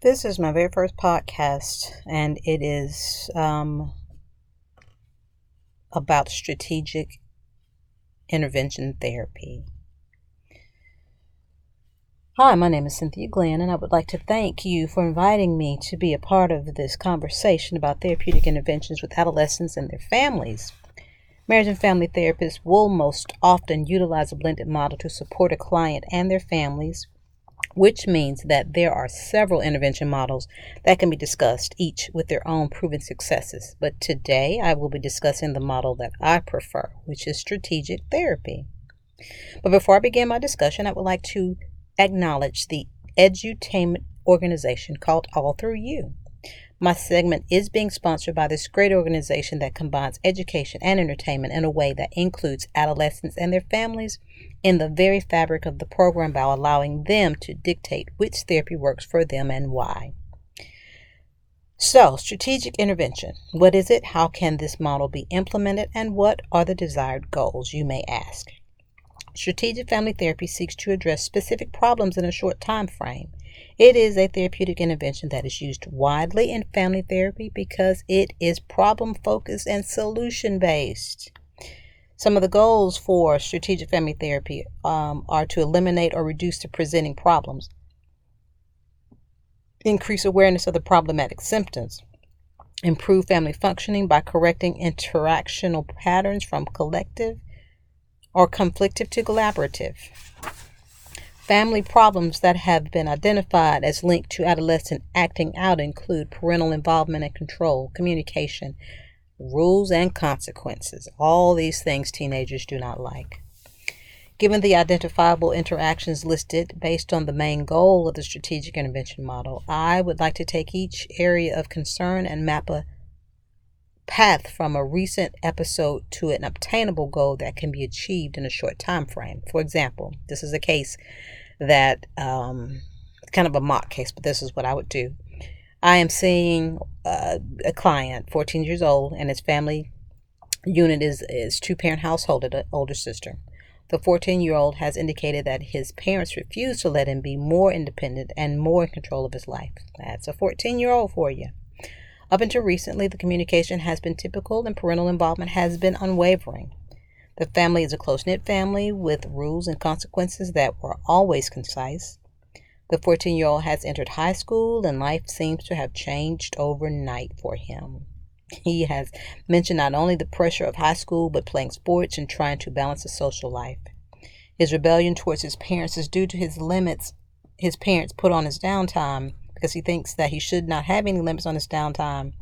This is my very first podcast, and it is um, about strategic intervention therapy. Hi, my name is Cynthia Glenn, and I would like to thank you for inviting me to be a part of this conversation about therapeutic interventions with adolescents and their families. Marriage and family therapists will most often utilize a blended model to support a client and their families which means that there are several intervention models that can be discussed, each with their own proven successes. But today I will be discussing the model that I prefer, which is strategic therapy. But before I begin my discussion, I would like to acknowledge the edutainment organization called All Through You. My segment is being sponsored by this great organization that combines education and entertainment in a way that includes adolescents and their families in the very fabric of the program by allowing them to dictate which therapy works for them and why. So, strategic intervention. What is it? How can this model be implemented? And what are the desired goals, you may ask? Strategic family therapy seeks to address specific problems in a short time frame. It is a therapeutic intervention that is used widely in family therapy because it is problem focused and solution based. Some of the goals for strategic family therapy um, are to eliminate or reduce the presenting problems, increase awareness of the problematic symptoms, improve family functioning by correcting interactional patterns from collective or conflictive to collaborative. Family problems that have been identified as linked to adolescent acting out include parental involvement and control, communication, rules and consequences. All these things teenagers do not like. Given the identifiable interactions listed based on the main goal of the strategic intervention model, I would like to take each area of concern and map a path from a recent episode to an obtainable goal that can be achieved in a short time frame. For example, this is a case that um, kind of a mock case, but this is what I would do. I am seeing uh, a client, 14 years old, and his family unit is is two parent household, an older sister. The 14 year old has indicated that his parents refuse to let him be more independent and more in control of his life. That's a 14 year old for you. Up until recently, the communication has been typical and parental involvement has been unwavering. The family is a close knit family with rules and consequences that were always concise. The 14 year old has entered high school and life seems to have changed overnight for him. He has mentioned not only the pressure of high school, but playing sports and trying to balance a social life. His rebellion towards his parents is due to his limits his parents put on his downtime because he thinks that he should not have any limits on his downtime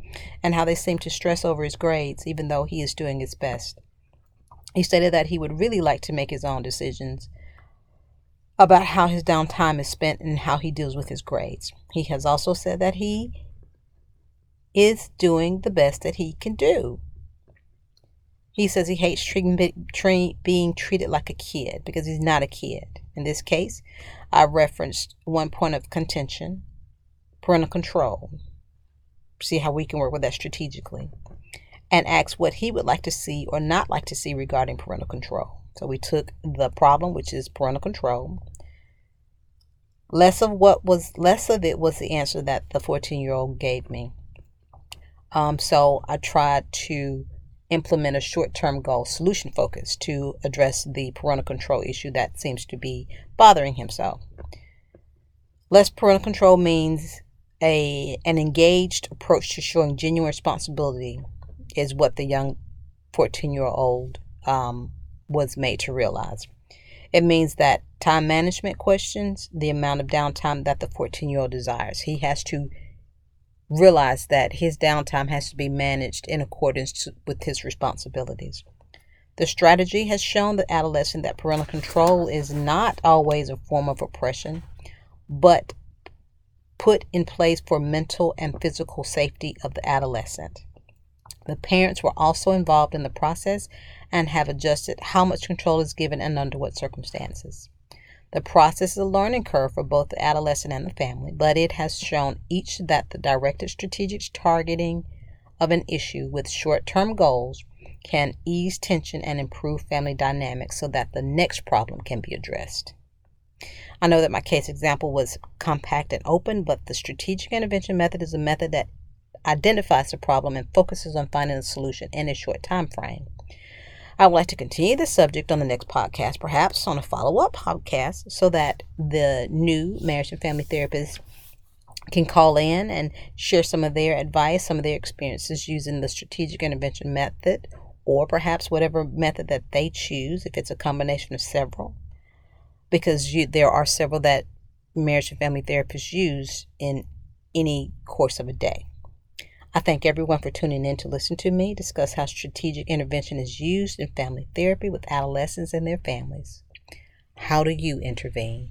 and how they seem to stress over his grades even though he is doing his best. He stated that he would really like to make his own decisions about how his downtime is spent and how he deals with his grades. He has also said that he is doing the best that he can do. He says he hates being treated like a kid because he's not a kid. In this case, I referenced one point of contention parental control. See how we can work with that strategically. And ask what he would like to see or not like to see regarding parental control. So we took the problem, which is parental control. Less of what was less of it was the answer that the 14 year old gave me. Um, so I tried to implement a short term goal, solution focus, to address the parental control issue that seems to be bothering him so. Less parental control means a an engaged approach to showing genuine responsibility is what the young 14 year old um, was made to realize. It means that time management questions the amount of downtime that the 14 year old desires. He has to realize that his downtime has to be managed in accordance with his responsibilities. The strategy has shown the adolescent that parental control is not always a form of oppression, but put in place for mental and physical safety of the adolescent. The parents were also involved in the process and have adjusted how much control is given and under what circumstances. The process is a learning curve for both the adolescent and the family, but it has shown each that the directed strategic targeting of an issue with short term goals can ease tension and improve family dynamics so that the next problem can be addressed. I know that my case example was compact and open, but the strategic intervention method is a method that identifies the problem and focuses on finding a solution in a short time frame. I would like to continue the subject on the next podcast, perhaps on a follow up podcast, so that the new marriage and family therapists can call in and share some of their advice, some of their experiences using the strategic intervention method, or perhaps whatever method that they choose, if it's a combination of several. Because you, there are several that marriage and family therapists use in any course of a day. I thank everyone for tuning in to listen to me discuss how strategic intervention is used in family therapy with adolescents and their families. How do you intervene?